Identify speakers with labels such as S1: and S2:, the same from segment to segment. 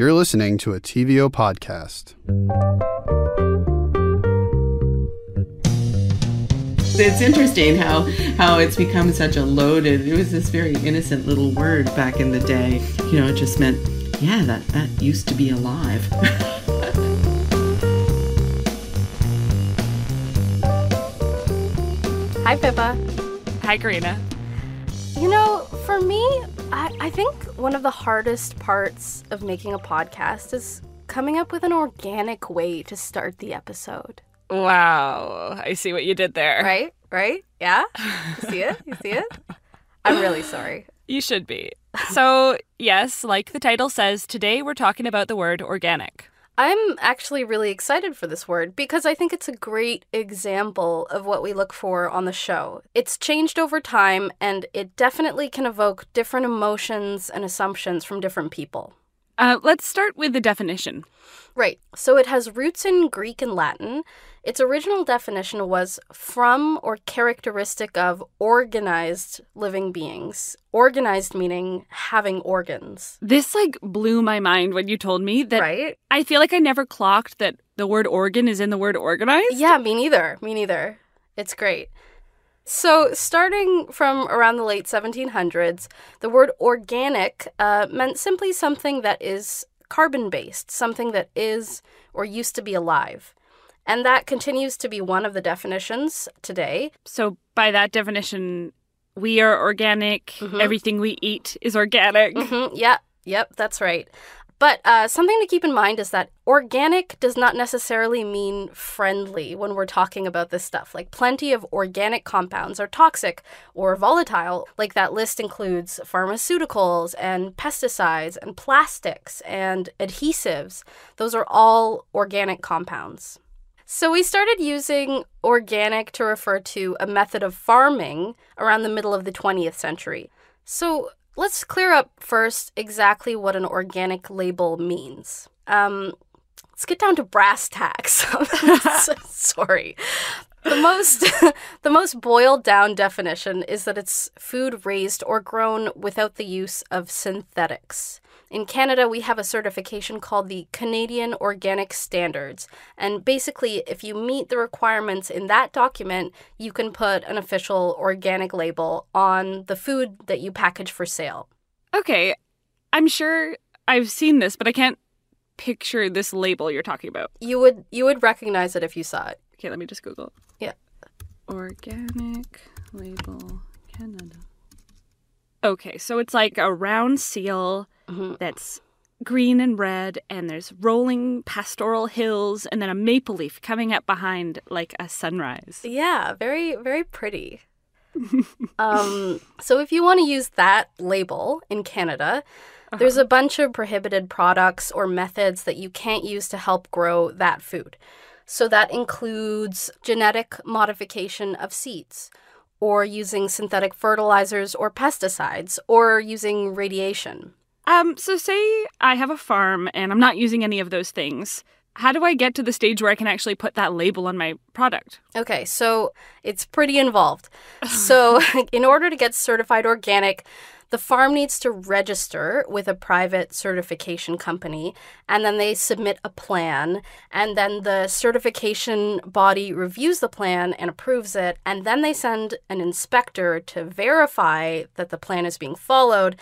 S1: You're listening to a TVO podcast.
S2: It's interesting how how it's become such a loaded. It was this very innocent little word back in the day. You know, it just meant, yeah, that that used to be alive.
S3: Hi, Pippa.
S4: Hi, Karina.
S3: You know, for me, I, I think one of the hardest parts of making a podcast is coming up with an organic way to start the episode.
S4: Wow, I see what you did there.
S3: Right? Right? Yeah? You see it? You see it? I'm really sorry.
S4: You should be. So, yes, like the title says, today we're talking about the word organic.
S3: I'm actually really excited for this word because I think it's a great example of what we look for on the show. It's changed over time and it definitely can evoke different emotions and assumptions from different people.
S4: Uh, let's start with the definition.
S3: Right. So it has roots in Greek and Latin. Its original definition was from or characteristic of organized living beings. Organized meaning having organs.
S4: This like blew my mind when you told me that
S3: Right?
S4: I feel like I never clocked that the word organ is in the word organized.
S3: Yeah, me neither. Me neither. It's great. So, starting from around the late 1700s, the word organic uh, meant simply something that is carbon based, something that is or used to be alive. And that continues to be one of the definitions today.
S4: So, by that definition, we are organic.
S3: Mhm.
S4: Everything we eat is organic.
S3: hmm Yeah, yep, that's right. But uh, something to keep in mind is that organic does not necessarily mean friendly when we're talking about this stuff. Like, plenty of organic compounds are toxic or volatile. Like, that list includes pharmaceuticals and pesticides and plastics and adhesives. Those are all organic compounds. So, we started using organic to refer to a method of farming around the middle of the 20th century. So, let's clear up first exactly what an organic label means. Um, let's get down to brass tacks. Sorry. The most the most boiled down definition is that it's food raised or grown without the use of synthetics. In Canada, we have a certification called the Canadian Organic Standards. And basically, if you meet the requirements in that document, you can put an official organic label on the food that you package for sale.
S4: Okay, I'm sure I've seen this, but I can't picture this label you're talking about.
S3: You would you would recognize it if you saw it.
S4: Okay, let me just Google.
S3: Yeah.
S4: Organic label Canada. Okay, so it's like a round seal
S3: Mhm.
S4: that's green and red, and there's rolling pastoral hills, and then a maple leaf coming up behind like a sunrise.
S3: Yeah, very very pretty. um, so if you want to use that label in Canada, there's a bunch of prohibited products or methods that you can't use to help grow that food. So that includes genetic modification of seeds, or using synthetic fertilizers or pesticides, or using radiation.
S4: Um, so say I have a farm and I'm not using any of those things. How do I get to the stage where I can actually put that label on my product?
S3: Okay, so it's pretty involved. So, in order to get certified organic, the farm needs to register with a private certification company and then they submit a plan and then the certification body reviews the plan and approves it and then they send an inspector to verify that the plan is being followed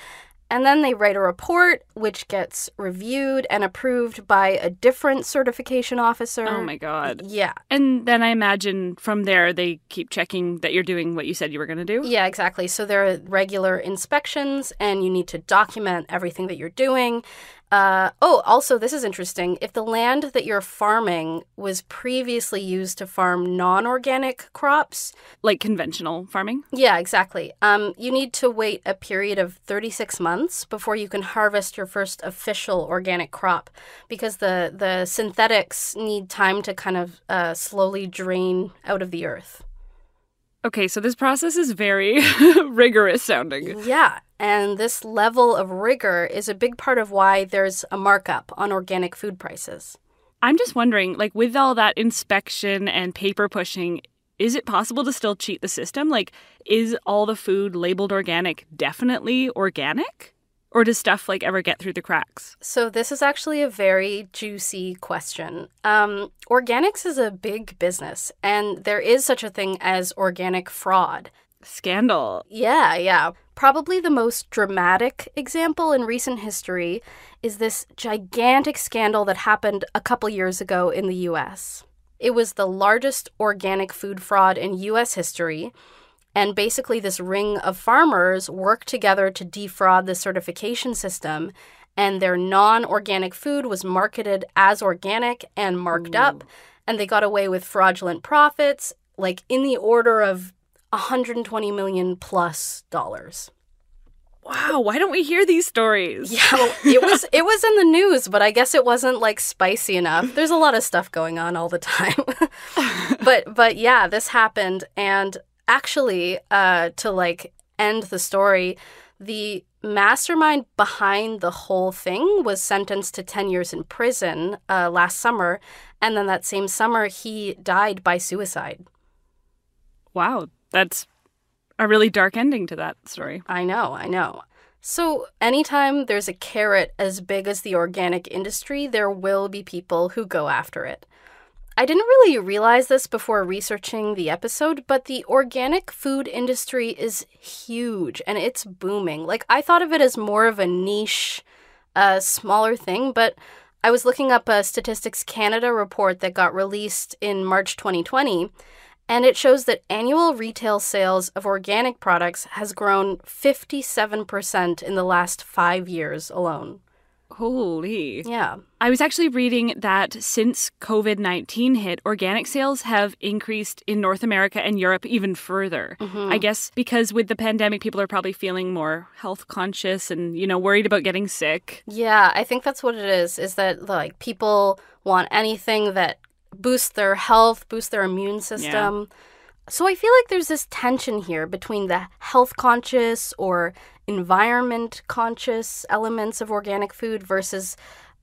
S3: and then they write a report which gets reviewed and approved by a different certification officer.
S4: Oh my god.
S3: Yeah.
S4: And then I imagine from there they keep checking that you're doing what you said you were going to do.
S3: Yeah, exactly. So there are regular inspections, and you need to document everything that you're doing. Uh, oh, also, this is interesting. If the land that you're farming was previously used to farm non organic crops,
S4: Like conventional farming.
S3: yeah, exactly. Um, you need to wait a period of 36 months before you can harvest your first official organic crop because the, the synthetics need time to kind of uh, slowly drain out of the earth.
S4: Okay, so this process is very rigorous sounding.
S3: Yeah, and this level of rigor is a big part of why there's a markup on organic food prices.
S4: I'm just wondering, like, with all that inspection and paper pushing, is it possible to still cheat the system? Like, is all the food labeled organic definitely organic? Or does stuff like ever get through the cracks?
S3: So, this is actually a very juicy question. Um, organics is a big business, and there is such a thing as organic fraud.
S4: Scandal.
S3: Yeah, yeah. Probably the most dramatic example in recent history is this gigantic scandal that happened a couple years ago in the US. It was the largest organic food fraud in US history. And basically, this ring of farmers worked together to defraud the certification system, and their non organic food was marketed as organic and marked Ooh. up. Mm. And they got away with fraudulent profits, like in the order of 120 million plus dollars.
S4: Wow, why don't we hear these stories?
S3: Yeah, well, it was it was in the news, but I guess it wasn't like spicy enough. There's a lot of stuff going on all the time. but but yeah, this happened and actually uh to like end the story, the mastermind behind the whole thing was sentenced to 10 years in prison uh, last summer and then that same summer he died by suicide.
S4: Wow, that's a really dark ending to that story.
S3: I know, I know. So, anytime there's a carrot as big as the organic industry, there will be people who go after it. I didn't really realize this before researching the episode, but the organic food industry is huge and it's booming. Like, I thought of it as more of a niche, uh, smaller thing, but I was looking up a Statistics Canada report that got released in March 2020, and it shows that annual retail sales of organic products has grown 57% in the last five years alone.
S4: Holy.
S3: Yeah.
S4: I was actually reading that since COVID 19 hit, organic sales have increased in North America and Europe even further. Mm-hmm. I guess because with the pandemic, people are probably feeling more health conscious and, you know, worried about getting sick.
S3: Yeah, I think that's what it is, is that like people want anything that boosts their health, boosts their immune system. Yeah. So I feel like there's this tension here between the health conscious or environment conscious elements of organic food versus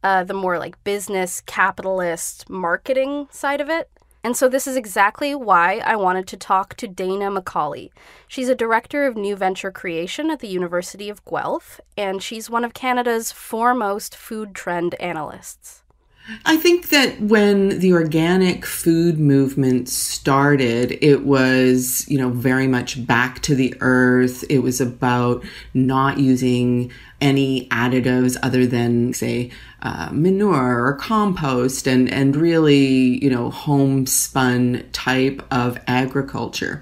S3: uh, the more like business capitalist marketing side of it. And so, this is exactly why I wanted to talk to Dana McCauley. She's a director of new venture creation at the University of Guelph, and she's one of Canada's foremost food trend analysts.
S2: I think that when the organic food movement started, it was, you know, very much back to the earth. It was about not using any additives other than, say, uh, manure or compost and, and really, you know, homespun type of agriculture.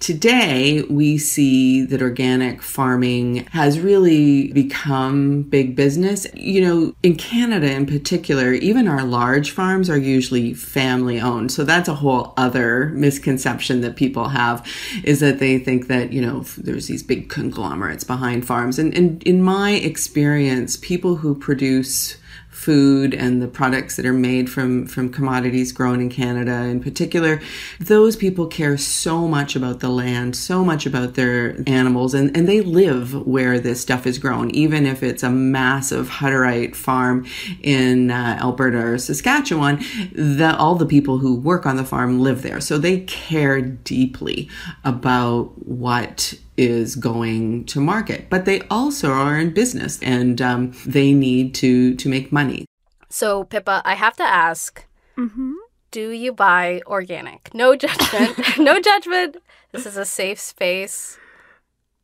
S2: Today, we see that organic farming has really become big business. You know, in Canada in particular, even our large farms are usually family owned. So that's a whole other misconception that people have is that they think that, you know, there's these big conglomerates behind farms. And, and in my experience, people who produce food and the products that are made from from commodities grown in Canada in particular those people care so much about the land so much about their animals and and they live where this stuff is grown even if it's a massive Hutterite farm in uh, Alberta or Saskatchewan the all the people who work on the farm live there. So they care deeply about what is going to market, but they also are in business and um, they need to to make money.
S3: So, Pippa, I have to ask: mm-hmm. Do you buy organic? No judgment. no judgment. This is a safe space.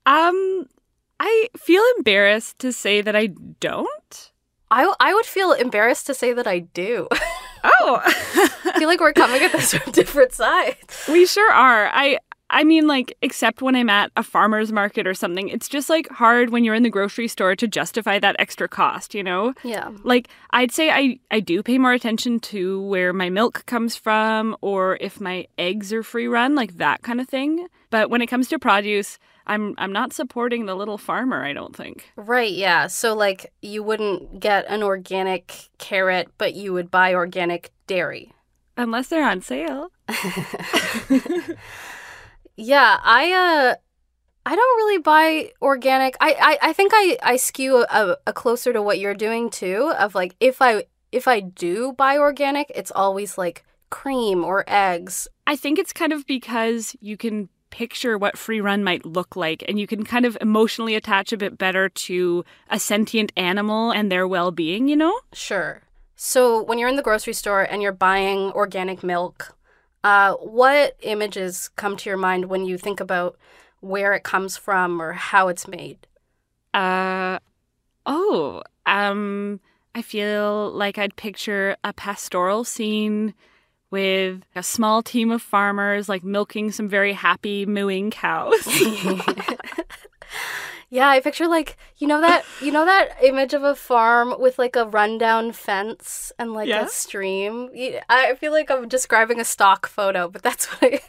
S4: Um, I feel embarrassed to say that I don't.
S3: I, I would feel embarrassed to say that I do.
S4: Oh,
S3: I feel like we're coming at this from different sides.
S4: We sure are. I I mean, like, except when I'm at a farmer's market or something, it's just like hard when you're in the grocery store to justify that extra cost, you know?
S3: Yeah.
S4: Like, I'd say I, I do pay more attention to where my milk comes from or if my eggs are free run, like that kind of thing. But when it comes to produce, I'm I'm not supporting the little farmer, I don't think.
S3: Right, yeah. So like you wouldn't get an organic carrot, but you would buy organic dairy.
S4: Unless they're on sale.
S3: Yeah, I uh I don't really buy organic. I I, I think I I skew a, a closer to what you're doing too of like if I if I do buy organic, it's always like cream or eggs.
S4: I think it's kind of because you can picture what free run might look like and you can kind of emotionally attach a bit better to a sentient animal and their well-being, you know?
S3: Sure. So when you're in the grocery store and you're buying organic milk, uh, what images come to your mind when you think about where it comes from or how it's made?
S4: Uh oh, um I feel like I'd picture a pastoral scene with a small team of farmers like milking some very happy mooing cows.
S3: yeah, I picture like you know that you know that image of a farm with like a rundown fence and like
S4: Yeah.
S3: a stream. I feel like I'm describing a stock photo, but that's what I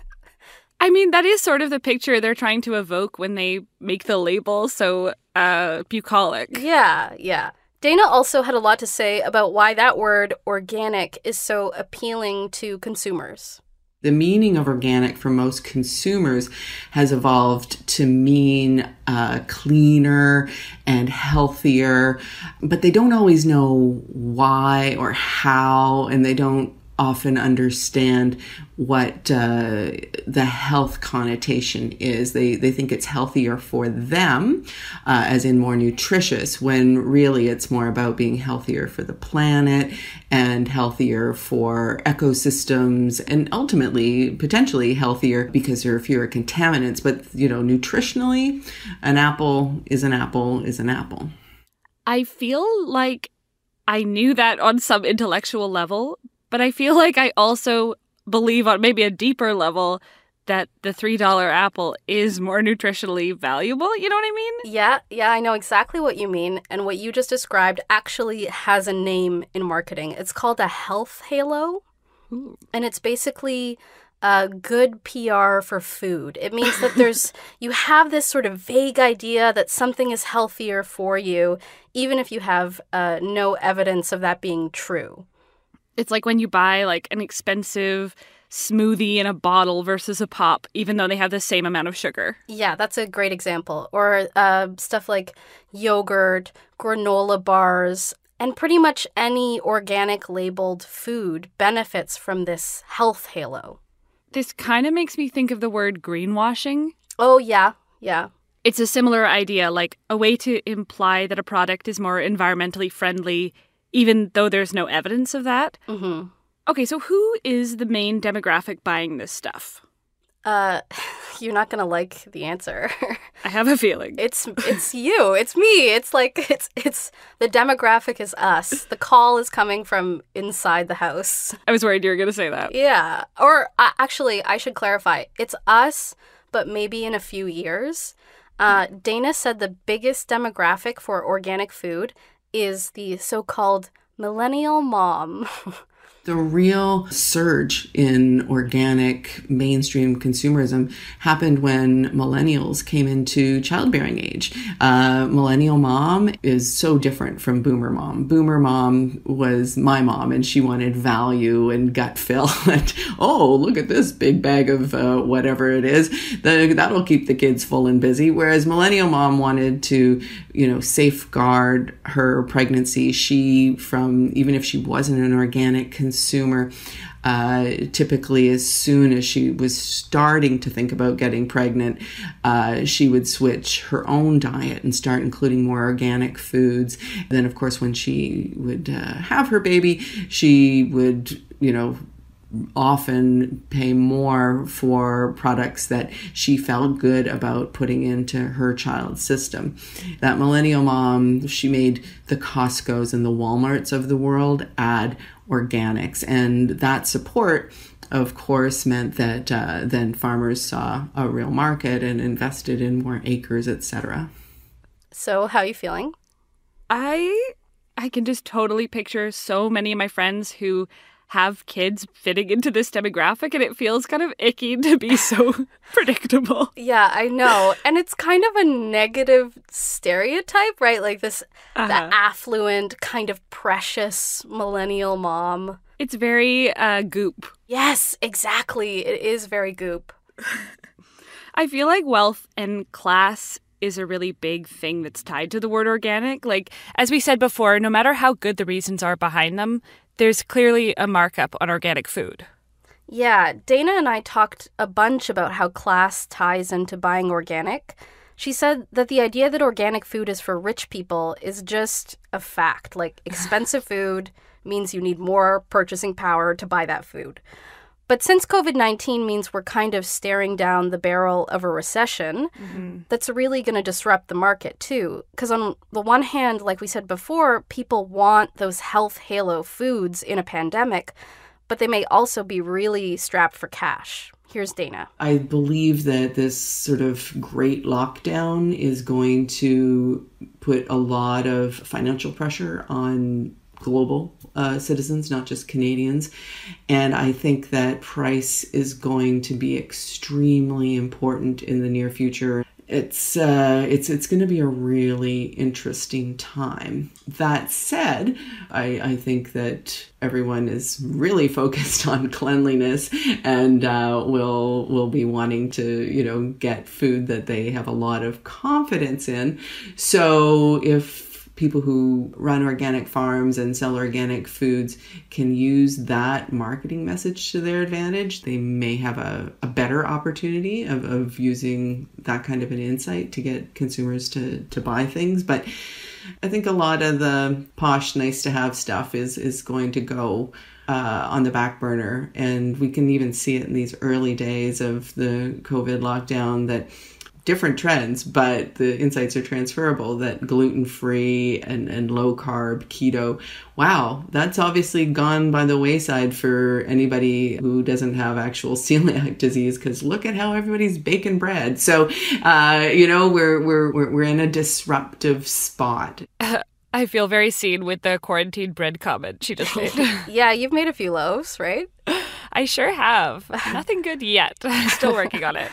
S4: I mean, that is sort of the picture they're trying to evoke when they make the label so uh bucolic.
S3: Yeah, yeah. Dana also had a lot to say about why that word organic is so appealing to consumers.
S2: The meaning of organic for most consumers has evolved to mean uh, cleaner and healthier, but they don't always know why or how, and they don't often understand what uh, the health connotation is. They they think it's healthier for them, uh, as in more nutritious, when really it's more about being healthier for the planet and healthier for ecosystems, and ultimately potentially healthier because there are fewer contaminants. But you know, nutritionally, an apple is an apple is an apple.
S4: I feel like I knew that on some intellectual level, but I feel like I also believe on maybe a deeper level that the $3 apple is more nutritionally valuable. You know what I mean?
S3: Yeah, yeah, I know exactly what you mean. And what you just described actually has a name in marketing. It's called a health halo. And it's basically uh, good PR for food. It means that there's, you have this sort of vague idea that something is healthier for you, even if you have uh, no evidence of that being true.
S4: It's like when you buy like an expensive smoothie in a bottle versus a pop, even though they have the same amount of sugar.
S3: Yeah, that's a great example. Or uh, stuff like yogurt, granola bars, and pretty much any organic labeled food benefits from this health halo.
S4: This kind of makes me think of the word greenwashing.
S3: Oh, yeah, yeah.
S4: It's a similar idea, like a way to imply that a product is more environmentally friendly, even though there's no evidence of that.
S3: hmm
S4: Okay, so who is the main demographic buying this stuff?
S3: Uh, you're not gonna like the answer.
S4: I have a feeling.
S3: it's it's you. It's me. It's like it's it's the demographic is us. The call is coming from inside the house.
S4: I was worried you were going to say that.
S3: Yeah. Or uh, actually, I should clarify. It's us, but maybe in a few years. Uh, Dana said the biggest demographic for organic food is the so-called millennial mom.
S2: The real surge in organic mainstream consumerism happened when millennials came into childbearing age. Uh, millennial mom is so different from boomer mom. Boomer mom was my mom, and she wanted value and gut fill. and oh, look at this big bag of uh, whatever it is. The, that'll keep the kids full and busy. Whereas millennial mom wanted to, you know, safeguard her pregnancy. She, from even if she wasn't an organic consumer, uh, typically as soon as she was starting to think about getting pregnant, uh, she would switch her own diet and start including more organic foods. Then, of course, when she would uh, have her baby, she would, you know, often pay more for products that she felt good about putting into her child's system. That millennial mom, she made the Costco's and the Walmarts of the world add organics, and that support. Of course, meant that uh, then farmers saw a real market and invested in more acres, etc.
S3: so, how are you feeling?
S4: I I can just totally picture so many of my friends who have kids fitting into this demographic and it feels kind of icky to be so predictable.
S3: Yeah, I know. And it's kind of a negative stereotype, right? Like this
S4: Uh-huh.
S3: the affluent, kind of precious millennial mom.
S4: It's very uh goop.
S3: Yes, exactly. It is very goop.
S4: I feel like wealth and class is a really big thing that's tied to the word organic. Like, as we said before, no matter how good the reasons are behind them, there's clearly a markup on organic food.
S3: Yeah, Dana and I talked a bunch about how class ties into buying organic. She said that the idea that organic food is for rich people is just a fact. Like, expensive food means you need more purchasing power to buy that food. But since COVID 19 means we're kind of staring down the barrel of a recession, mm-hmm. that's really going to disrupt the market too. Because, on the one hand, like we said before, people want those health halo foods in a pandemic, but they may also be really strapped for cash. Here's Dana.
S2: I believe that this sort of great lockdown is going to put a lot of financial pressure on global uh, citizens, not just Canadians. And I think that price is going to be extremely important in the near future. It's uh, it's it's going to be a really interesting time. That said, I, I think that everyone is really focused on cleanliness and uh, will will be wanting to you know get food that they have a lot of confidence in. So if people who run organic farms and sell organic foods can use that marketing message to their advantage, they may have a, a better opportunity of, of using that kind of an insight to get consumers to, to buy things. But I think a lot of the posh, nice to have stuff is, is going to go uh, on the back burner. And we can even see it in these early days of the COVID lockdown that different trends, but the insights are transferable that gluten free and, and low carb, keto, wow, that's obviously gone by the wayside for anybody who doesn't have actual celiac disease because look at how everybody's baking bread. So, uh, you know, we're, we're, we're, we're in a disruptive spot.
S4: I feel very seen with the quarantine bread comment she just made.
S3: yeah, you've made a few loaves, right?
S4: I sure have. Nothing good yet. Still working on it.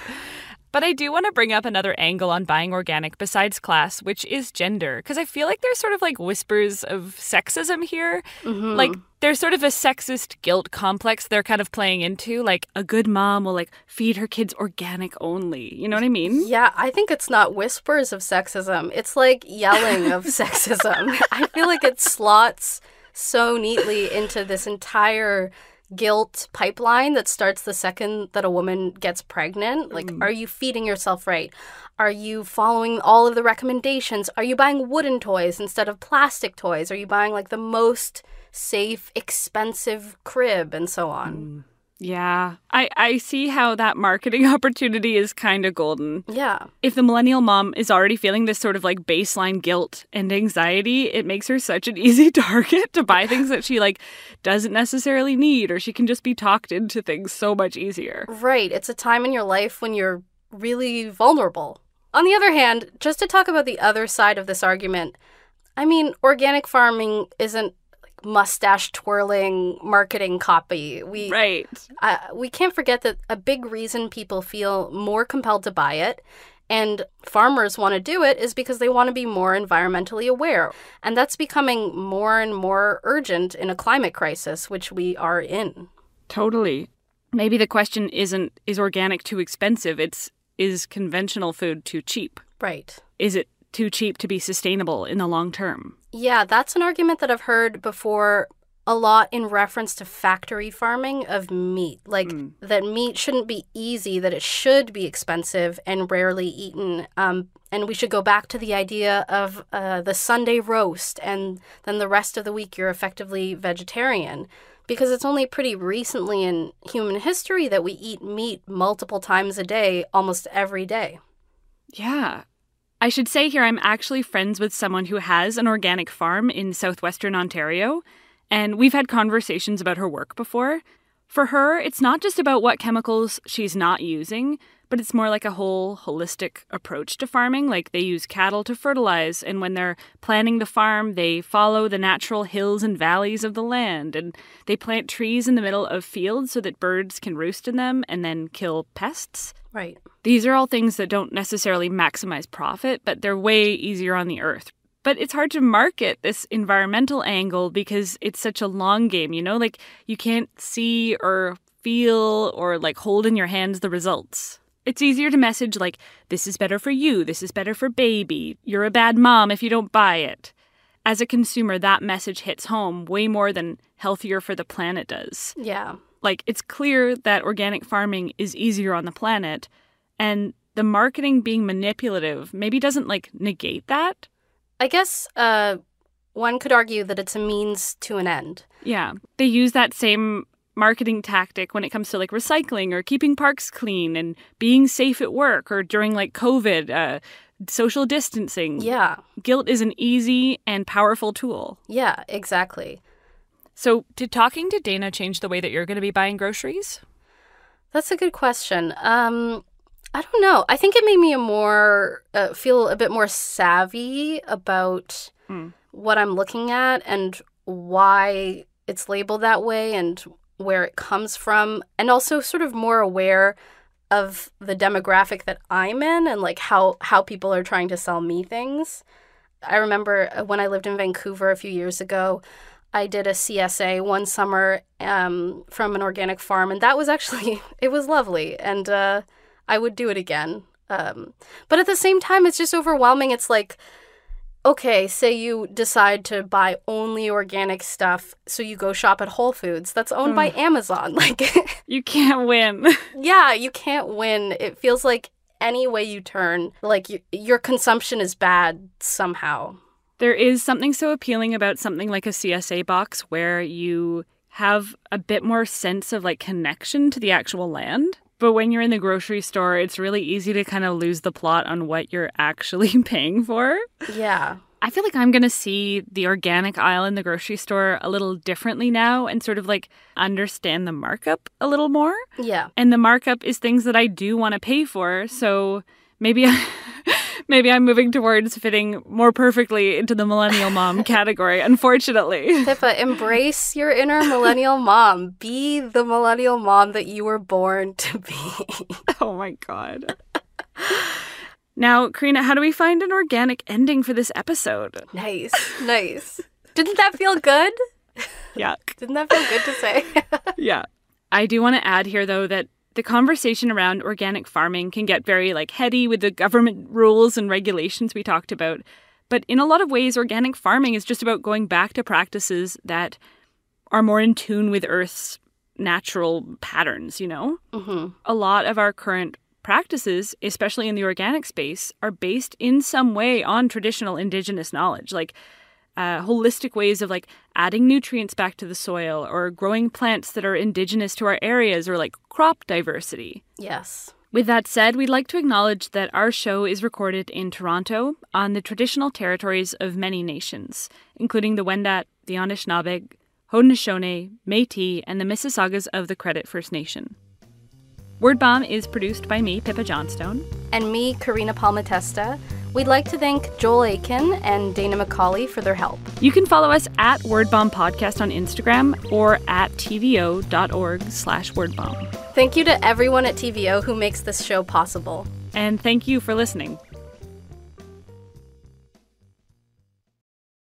S4: But I do want to bring up another angle on buying organic besides class, which is gender. Because I feel like there's sort of like whispers of sexism here. Mm-hmm. Like there's sort of a sexist guilt complex they're kind of playing into. Like a good mom will like feed her kids organic only. You know what I mean?
S3: Yeah, I think it's not whispers of sexism. It's like yelling of sexism. I feel like it slots so neatly into this entire guilt pipeline that starts the second that a woman gets pregnant. Like, mm. are you feeding yourself right? Are you following all of the recommendations? Are you buying wooden toys instead of plastic toys? Are you buying like the most safe, expensive crib and so on? Mm.
S4: Yeah, I, I see how that marketing opportunity is kind of golden.
S3: Yeah.
S4: If the millennial mom is already feeling this sort of like baseline guilt and anxiety, it makes her such an easy target to buy things that she like doesn't necessarily need, or she can just be talked into things so much easier.
S3: Right. It's a time in your life when you're really vulnerable. On the other hand, just to talk about the other side of this argument, I mean, organic farming isn't mustache twirling marketing copy. We
S4: right.
S3: Uh, we can't forget that a big reason people feel more compelled to buy it and farmers want to do it is because they want to be more environmentally aware. And that's becoming more and more urgent in a climate crisis, which we are in.
S4: Totally. Maybe the question isn't is organic too expensive? It's is conventional food too cheap?
S3: Right.
S4: Is it too cheap to be sustainable in the long term?
S3: Yeah, that's an argument that I've heard before a lot in reference to factory farming of meat. Like mm. that meat shouldn't be easy, that it should be expensive and rarely eaten. Um, and we should go back to the idea of uh, the Sunday roast, and then the rest of the week you're effectively vegetarian. Because it's only pretty recently in human history that we eat meat multiple times a day, almost every day.
S4: Yeah. I should say here I'm actually friends with someone who has an organic farm in southwestern Ontario, and we've had conversations about her work before. For her, it's not just about what chemicals she's not using, but it's more like a whole holistic approach to farming. Like they use cattle to fertilize, and when they're planning the farm, they follow the natural hills and valleys of the land, and they plant trees in the middle of fields so that birds can roost in them and then kill pests.
S3: Right.
S4: These are all things that don't necessarily maximize profit, but they're way easier on the earth. But it's hard to market this environmental angle because it's such a long game, you know? Like you can't see or feel or like hold in your hands the results. It's easier to message like, this is better for you, this is better for baby, you're a bad mom if you don't buy it. As a consumer, that message hits home way more than healthier for the planet does.
S3: Yeah.
S4: Like, it's clear that organic farming is easier on the planet, and the marketing being manipulative maybe doesn't like negate that.
S3: I guess uh, one could argue that it's a means to an end.
S4: Yeah. They use that same marketing tactic when it comes to like recycling or keeping parks clean and being safe at work or during like COVID, uh, social distancing.
S3: Yeah.
S4: Guilt is an easy and powerful tool.
S3: Yeah, exactly.
S4: So, did talking to Dana change the way that you're going to be buying groceries?
S3: That's a good question. Um, I don't know. I think it made me a more uh, feel a bit more savvy about
S4: Mm.
S3: what I'm looking at and why it's labeled that way and where it comes from, and also sort of more aware of the demographic that I'm in and like how how people are trying to sell me things. I remember uh, when I lived in Vancouver a few years ago, I did a CSA one summer um, from an organic farm, and that was actually it was lovely, and uh, I would do it again. Um, but at the same time, it's just overwhelming. It's like, okay, say you decide to buy only organic stuff, so you go shop at Whole Foods that's owned by Amazon. Like,
S4: You can't win.
S3: yeah, you can't win. It feels like any way you turn, like you, your consumption is bad somehow.
S4: There is something so appealing about something like a CSA box where you have a bit more sense of like connection to the actual land. But when you're in the grocery store, it's really easy to kind of lose the plot on what you're actually paying for.
S3: Yeah.
S4: I feel like I'm going to see the organic aisle in the grocery store a little differently now and sort of like understand the markup a little more.
S3: Yeah.
S4: And the markup is things that I do want to pay for. So maybe I, maybe I'm moving towards fitting more perfectly into the millennial mom category, unfortunately.
S3: Pippa, embrace your inner millennial mom. Be the millennial mom that you were born to be.
S4: oh my god. Now, Karina, how do we find an organic ending for this episode?
S3: nice. Nice. Didn't that feel good?
S4: Yuck.
S3: Didn't that feel good to say?
S4: Yeah. I do want to add here though that the conversation around organic farming can get very like heady with the government rules and regulations we talked about. But in a lot of ways organic farming is just about going back to practices that are more in tune with earth's natural patterns, you know?
S3: hmm
S4: a lot of our current practices, especially in the organic space, are based in some way on traditional indigenous knowledge, like uh, holistic ways of like adding nutrients back to the soil or growing plants that are indigenous to our areas or like crop diversity.
S3: Yes.
S4: With that said, we'd like to acknowledge that our show is recorded in Toronto on the traditional territories of many nations, including the Wendat, the Anishinaabe, Haudenosaunee, Métis, and the Mississaugas of the Credit First Nation. Word Bomb is produced by me, Pippa Johnstone.
S3: And me, Karina Palmatesta. We'd like to thank Joel Aiken and Dana McCauley for their help.
S4: You can follow us at WordBomb Podcast on Instagram or at tvo.org slash wordbomb.
S3: Thank you to everyone at TVO who makes this show possible.
S4: And thank you for listening.